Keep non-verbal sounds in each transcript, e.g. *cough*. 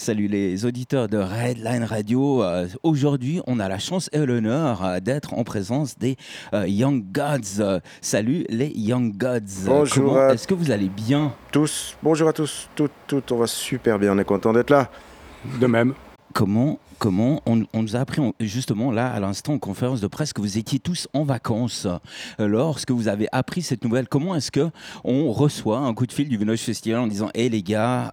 Salut les auditeurs de Redline Radio. Euh, aujourd'hui, on a la chance et l'honneur euh, d'être en présence des euh, Young Gods. salut les Young Gods. Bonjour. Est-ce que vous allez bien? Tous. Bonjour à tous. Toutes, toutes. On va super bien. On est content d'être là. De même. Comment comment on, nous a appris justement là à l'instant en conférence de presse que vous étiez tous en vacances lorsque vous avez appris cette nouvelle. Comment est-ce que on reçoit un coup de fil du Vinoche Festival en disant hé les gars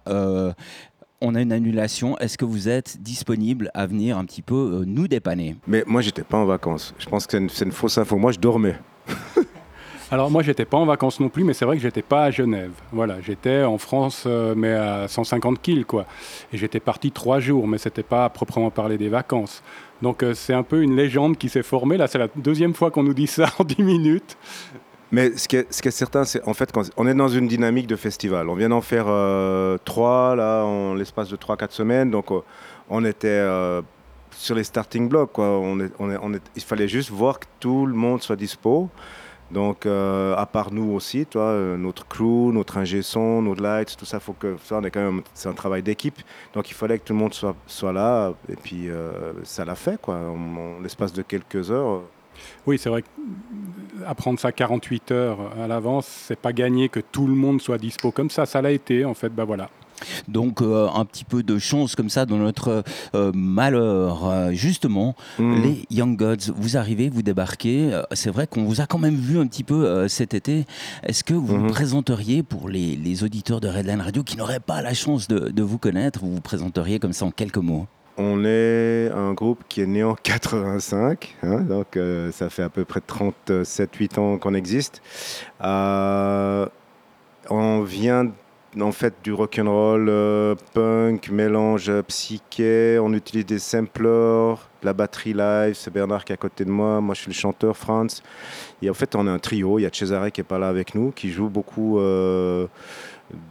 on a une annulation. Est-ce que vous êtes disponible à venir un petit peu euh, nous dépanner? Mais moi, j'étais pas en vacances. Je pense que c'est une, fausse info. Moi, je dormais. *laughs* Alors moi, j'étais pas en vacances non plus, mais c'est vrai que j'étais pas à Genève. Voilà, j'étais en France, euh, mais à 150 kills, quoi. Et j'étais parti trois jours, mais c'était pas à proprement parler des vacances. Donc euh, c'est un peu une légende qui s'est formée. Là, c'est la deuxième fois qu'on nous dit ça *laughs* en 10 minutes. Mais ce qui est, certain, c'est en fait, quand on est dans une dynamique de festival. On vient d'en faire euh, trois, là, en l'espace de trois, quatre semaines. Donc, euh, on était euh, sur les starting blocks. Il fallait juste voir que tout le monde soit dispo. Donc, à part nous aussi, toi, notre crew, notre ingé son, notre lights, tout ça, faut que ça, on est quand même, c'est un travail d'équipe. Donc, il fallait que tout le monde soit là. Et puis, ça l'a fait, quoi. En l'espace de quelques heures. Oui, c'est vrai qu'apprendre ça 48 heures à l'avance, c'est pas gagné que tout le monde soit dispo comme ça. Ça l'a été, en fait, bah voilà. Donc euh, un petit peu de chance comme ça dans notre euh, malheur. Euh, justement, mmh. les Young Gods, vous arrivez, vous débarquez. c'est vrai qu'on vous a quand même vu un petit peu cet été. Est-ce que vous vous mmh. présenteriez pour les, auditeurs de Redline Radio qui n'auraient pas la chance de, de vous connaître, vous vous présenteriez comme ça en quelques mots? On est un groupe qui est né en *laughs* 85, hein, donc euh, ça fait à peu près 37-8 ans qu'on existe. Euh, on vient en fait du rock'n'roll, euh, punk, mélange psyché. On utilise des samplers, la batterie live. C'est Bernard qui est à côté de moi. Moi, je suis le chanteur, Franz. Et en fait, on a un trio. Il y a Cesare qui est pas là avec nous, qui joue beaucoup de,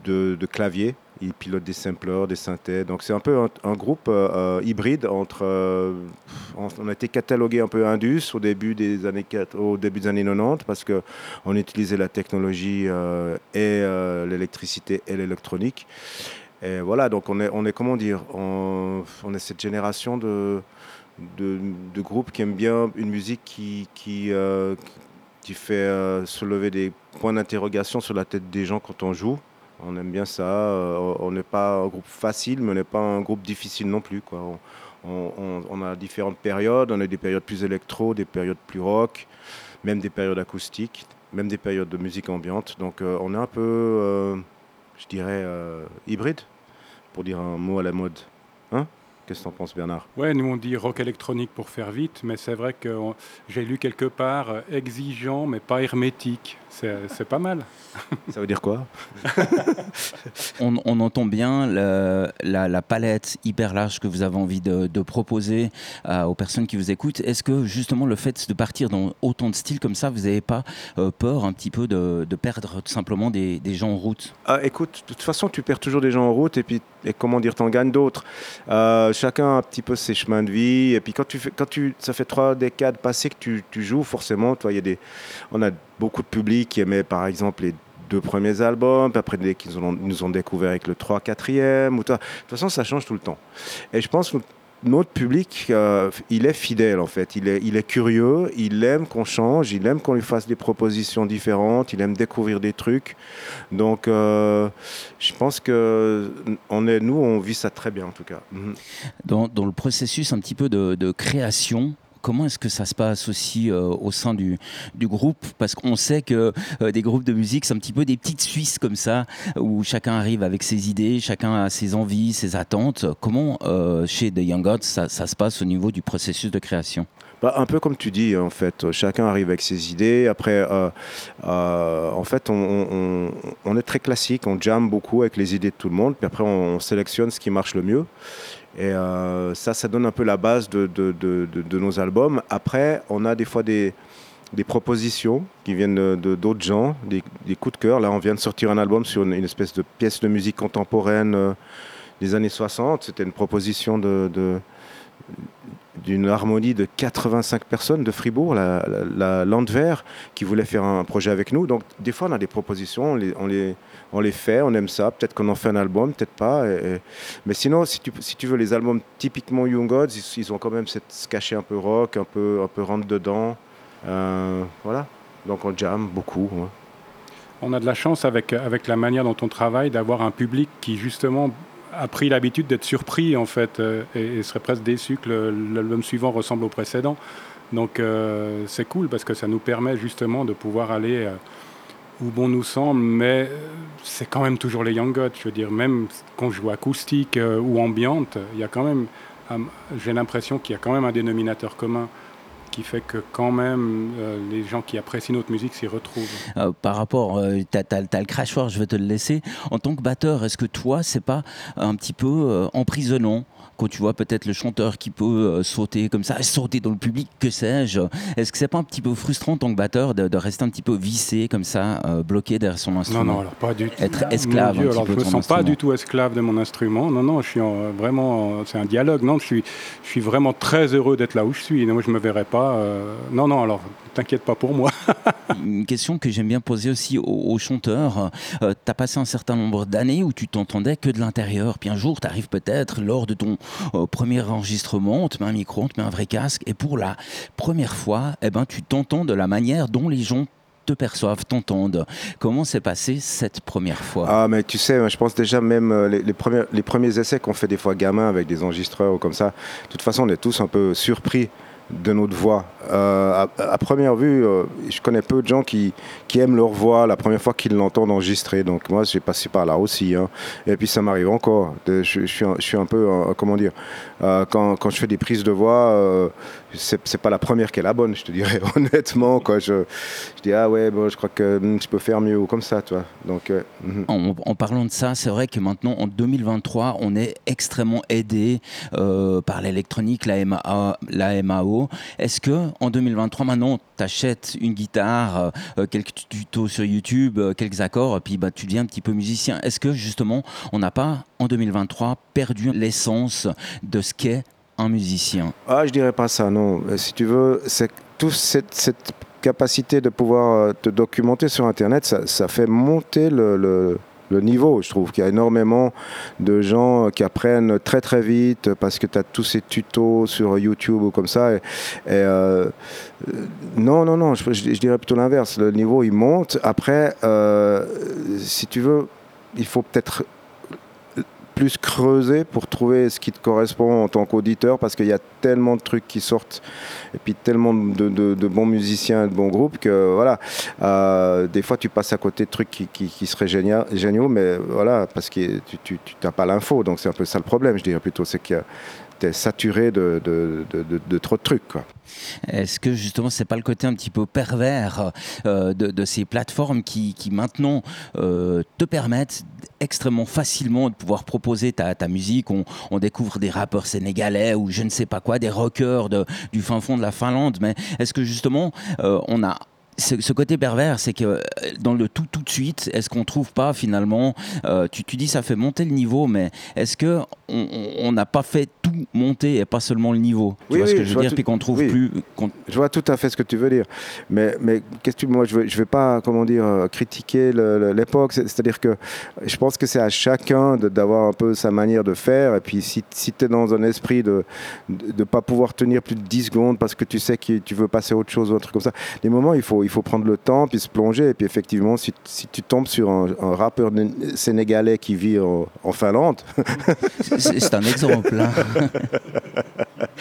de clavier il pilote des samplers, des synthés. Donc c'est un peu un, groupe euh, euh, hybride. Euh, on a été catalogué un peu Indus au début des années au début des années 90 parce que on utilisait la technologie et l'électricité et l'électronique. Et voilà, donc on est, on est comment dire, on, est cette génération de, de, groupes qui aiment bien une musique qui, qui, qui fait se lever des points d'interrogation sur la tête des gens quand on joue. On aime bien ça. Euh, on n'est pas un groupe facile, mais on n'est pas un groupe difficile non plus. On, a différentes périodes. On a des périodes plus électro, des périodes plus rock, même des périodes acoustiques, même des périodes de musique ambiante. Donc euh, on est un peu, euh, je dirais, hybride, pour dire un mot à la mode. Qu'est-ce que tu en penses, Bernard? Ouais, nous on dit rock électronique pour faire vite, mais c'est vrai que j'ai lu quelque part exigeant, mais pas hermétique. C'est pas mal. *laughs* Ça veut dire quoi? *laughs* On, entend bien la, palette hyper large que vous avez envie de, proposer euh, aux personnes qui vous écoutent. Est-ce que justement le fait de partir dans autant de styles comme ça, vous n'avez pas euh, peur un petit peu de, perdre tout simplement des, gens en route? Ah, Écoute, de toute façon, tu perds toujours des gens en route et puis, et comment dire, t'en gagnes d'autres. Euh, chacun a un petit peu ses chemins de vie. Et puis quand tu fais, quand tu, ça fait trois décades passées que tu, tu joues, forcément, toi, y a des, on a beaucoup de public qui aimait par exemple les deux premiers albums, puis après qu'ils nous ont découvert avec le 3 4e. Ou de toute façon, ça change tout le temps. Et je pense notre public, euh, il est fidèle en fait. Il est, curieux, il aime qu'on change, il aime qu'on lui fasse des propositions différentes, il aime découvrir des trucs. Donc, euh, je pense que on est, nous, on vit ça très bien en tout cas. Mhm. Dans, le processus un petit peu de création, comment est-ce que ça se passe aussi euh, au sein du, groupe? Parce qu'on sait que euh, des groupes de musique, c'est un petit peu des petites Suisses comme ça, où chacun arrive avec ses idées, chacun a ses envies, ses attentes. Comment, euh, chez The Young Gods, ça, se passe au niveau du processus de création? Bah, un peu comme tu dis, en fait, chacun arrive avec ses idées. Après, en fait, on, est très classique, on jamme beaucoup avec les idées de tout le monde, puis après, on sélectionne ce qui marche le mieux. Et euh, ça, ça donne un peu la base de, de, de, nos albums. Après, on a des fois des, des propositions qui viennent d'autres gens, des, des, coups de cœur. Là, on vient de sortir un album sur une, espèce de pièce de musique contemporaine euh, des années 60. C'était une proposition de, d'une harmonie de 85 personnes de Fribourg, la, la, qui voulait faire un projet avec nous. Donc des fois on a des propositions, on les, on les, on les fait, on aime ça. Peut-être qu'on en fait un album, peut-être pas. Mais sinon, si tu, si tu veux, les albums typiquement Young Gods, ils, ont quand même cette, ce cachet un peu rock, un peu, un peu rentre dedans. Euh, voilà. Donc on jam beaucoup. On a de la chance avec, avec la manière dont on travaille d'avoir un public qui justement a pris l'habitude d'être surpris en fait euh, et, serait presque déçu que l'album suivant ressemble au précédent. Donc euh, c'est cool parce que ça nous permet justement de pouvoir aller euh, où bon nous semble, mais c'est quand même toujours les Young Gods. Je veux dire, même je joue acoustique ou ambiante, il y a quand même, j'ai l'impression qu'il y a quand même un dénominateur commun qui fait que quand même euh, les gens qui apprécient notre musique s'y retrouvent. Euh, par rapport, euh, tu as, le crachoir, je vais te le laisser. En tant que batteur, est-ce que toi, c'est pas un petit peu emprisonnant quand tu vois peut-être le chanteur qui peut euh, sauter comme ça, sauter dans le public, que sais-je, est-ce que c'est pas un petit peu frustrant en tant que batteur de, rester un petit peu vissé comme ça, euh, bloqué derrière son instrument Non, non, alors pas du tout. Être esclave. Dieu, alors je me sens pas du tout esclave de mon instrument. Non, non, je suis vraiment, c'est un dialogue. Non, je suis, je suis vraiment très heureux d'être là où je suis. Non, je me verrais pas. Euh, non, non, alors t'inquiète pas pour moi. *laughs* Une question que j'aime bien poser aussi aux, chanteurs. tu as passé un certain nombre d'années où tu t'entendais que de l'intérieur. Puis un jour, tu arrives peut-être lors de ton au premier enregistrement, on te met un micro, on te met un vrai casque, et pour la première fois, eh ben, tu t'entends de la manière dont les gens te perçoivent, t'entendent. Comment s'est passé cette première fois? Ah, mais tu sais, je pense déjà même euh, les, premiers, les premiers essais qu'on fait des fois gamin avec des enregistreurs ou comme ça, de toute façon, on est tous un peu surpris de notre voix. Euh, à, première vue, euh, je connais peu de gens qui, aiment leur voix la première fois qu'ils l'entendent enregistrer. Donc moi, j'ai passé par là aussi. Hein. Et puis ça m'arrive encore. Je, je, suis un, je, suis un, peu, euh, comment dire, quand, quand, je fais des prises de voix, c'est pas la première qui est la bonne, je te dirais *laughs* honnêtement. Quoi. Je, je dis, ah ouais, bon, je crois que hmm, je peux faire mieux ou comme ça. Toi. Donc, hmm. en, parlant de ça, c'est vrai que maintenant, en 2023, on est extrêmement aidé par l'électronique, la, la MAO est-ce que en 2023, maintenant, tu achètes une guitare, euh, quelques tutos sur YouTube, euh, quelques accords, puis bah, tu deviens un petit peu musicien Est-ce que justement, on n'a pas en 2023 perdu l'essence de ce qu'est un musicien Ah, je dirais pas ça, non. Euh, si tu veux, c'est toute cette, capacité de pouvoir te documenter sur Internet, ça, fait monter le niveau. Je trouve qu'il y a énormément de gens qui apprennent très très vite parce que tu as tous ces tutos sur YouTube ou comme ça. Et, euh, non, non, non, je, dirais plutôt l'inverse. Le niveau, il monte. Après, euh, si tu veux, il faut peut-être plus creuser pour trouver ce qui te correspond en tant qu'auditeur parce qu'il y a tellement de trucs qui sortent et puis tellement de, bons musiciens et de bons groupes que voilà, euh, des fois tu passes à côté de trucs qui, qui, seraient géniaux, mais voilà, parce que tu n'as pas l'info, donc c'est un peu ça le problème, je dirais plutôt, c'est que tu es saturé de, de, trop de trucs. Est-ce que justement c'est pas le côté un petit peu pervers euh, de, ces plateformes qui, maintenant euh, te permettent extrêmement facilement de pouvoir proposer ta, ta musique? On, découvre des rappeurs sénégalais ou je ne sais pas quoi, des rockers de, du fin fond de la Finlande, mais est-ce que justement euh, on a ce, côté pervers, c'est que euh, dans le tout tout de suite, est-ce qu'on trouve pas finalement, euh, tu, tu, dis ça fait monter le niveau, mais est-ce que on n'a pas fait tout monter et pas seulement le niveau? Tu oui, vois ce que je veux dire, puis qu'on trouve plus. Je vois tout à fait ce que tu veux dire, mais mais qu'est-ce que moi je veux, je vais pas comment dire euh, critiquer l'époque, c'est-à-dire que je pense que c'est à chacun d'avoir un peu sa manière de faire, et puis si, si tu es dans un esprit de ne pas pouvoir tenir plus de 10 secondes parce que tu sais que tu veux passer à autre chose ou un truc comme ça, les moments il faut il faut prendre le temps, puis se plonger. Et puis effectivement, si, tu tombes sur un, rappeur sénégalais qui vit en, Finlande. C'est un exemple. Hein. *laughs*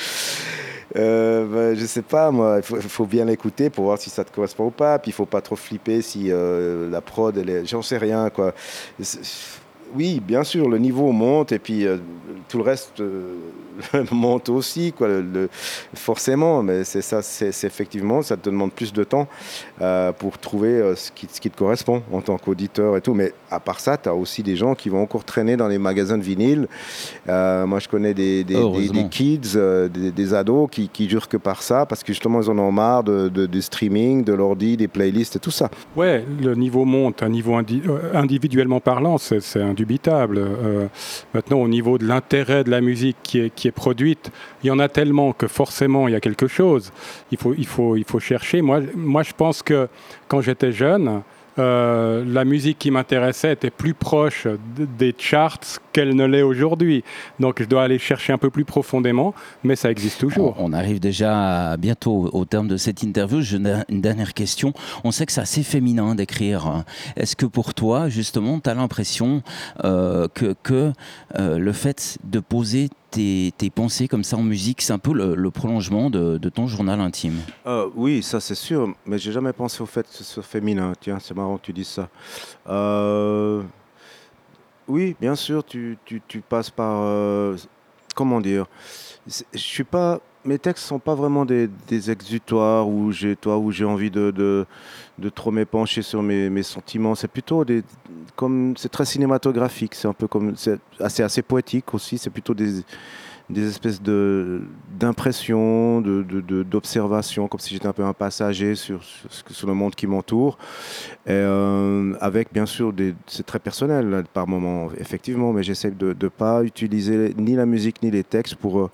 Euh, ben, je sais pas, moi, il faut, bien l'écouter pour voir si ça te correspond ou pas. Puis il faut pas trop flipper si euh, la prod, j'en sais rien, quoi. Oui, bien sûr, le niveau monte et puis euh, tout le reste euh, *laughs* monte aussi, quoi, forcément. Mais c'est ça, c'est effectivement, ça te demande plus de temps euh, pour trouver ce qui, ce, qui, te correspond en tant qu'auditeur et tout. Mais à part ça, tu as aussi des gens qui vont encore traîner dans les magasins de vinyle. moi, je connais des, des, kids, des, ados qui, qui jurent que par ça, parce que justement, ils en ont marre de, du streaming, de l'ordi, des playlists et tout ça. Ouais, le niveau monte, un niveau individuellement parlant, c'est un indubitable. Euh, maintenant, au niveau de l'intérêt de la musique qui est, qui est produite, il y en a tellement que forcément il y a quelque chose. Il faut, il faut, il faut chercher. Moi, moi, je pense que quand j'étais jeune, euh, la musique qui m'intéressait était plus proche des charts qu'elle ne l'est aujourd'hui. Donc je dois aller chercher un peu plus profondément, mais ça existe toujours. On arrive déjà bientôt au terme de cette interview. J'ai une dernière question. On sait que c'est assez féminin d'écrire. Est-ce que pour toi, justement, tu as l'impression euh, que, que euh, le fait de poser tes, pensées comme ça en musique, c'est un peu le, prolongement de, ton journal intime? Euh, oui, ça c'est sûr, mais j'ai jamais pensé au fait que ce soit féminin. Tiens, c'est marrant que tu dises ça. Euh, oui, bien sûr, tu, tu, passes par. Euh, comment dire Je suis pas mes textes sont pas vraiment des, exutoires où j'ai toi où j'ai envie de, trop m'épancher sur mes, sentiments. C'est plutôt des c'est très cinématographique. C'est un peu comme assez assez poétique aussi. C'est plutôt des des espèces de d'impressions, de, d'observations, comme si j'étais un peu un passager sur, sur, le monde qui m'entoure. Euh, avec bien sûr, c'est très personnel par moments, effectivement, mais j'essaie de ne pas utiliser ni la musique ni les textes pour... Euh,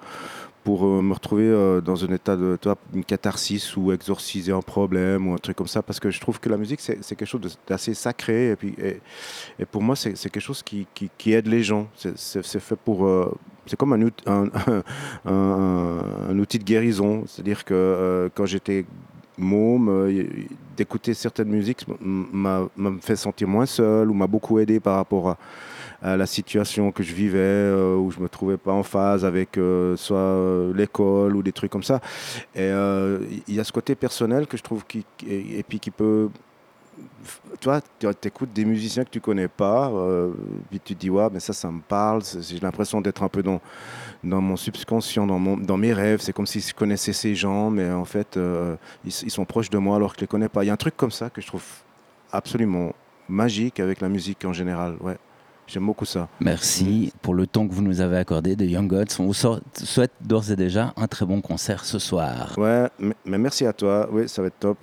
pour euh, me retrouver euh, dans un état de une catharsis ou exorciser un problème ou un truc comme ça parce que je trouve que la musique c'est quelque chose d'assez sacré et puis et, pour moi c'est quelque chose qui, qui, aide les gens. C'est fait pour euh, c'est comme un, un, *laughs* un, outil de guérison. C'est à dire que quand j'étais môme d'écouter certaines musiques m'a fait sentir moins seul ou m'a beaucoup aidé par rapport à la situation que je vivais, euh, où je me trouvais pas en phase avec euh, soit euh, l'école ou des trucs comme ça. Et il y a ce côté personnel que je trouve qui, et, puis qui peut toi, tu écoutes des musiciens que tu connais pas, puis tu te dis, ouais, mais ça, ça me parle. J'ai l'impression d'être un peu dans, dans mon subconscient, dans, mon, dans mes rêves. C'est comme si je connaissais ces gens, mais en fait, ils, ils, sont proches de moi alors que je les connais pas. Il y a un truc comme ça que je trouve absolument magique avec la musique en général. Ouais. J'aime beaucoup ça. Merci pour le temps que vous nous avez accordé de Young Gods. On vous souhaite d'ores et déjà un très bon concert ce soir. Ouais, mais merci à toi. Oui, ça va être top.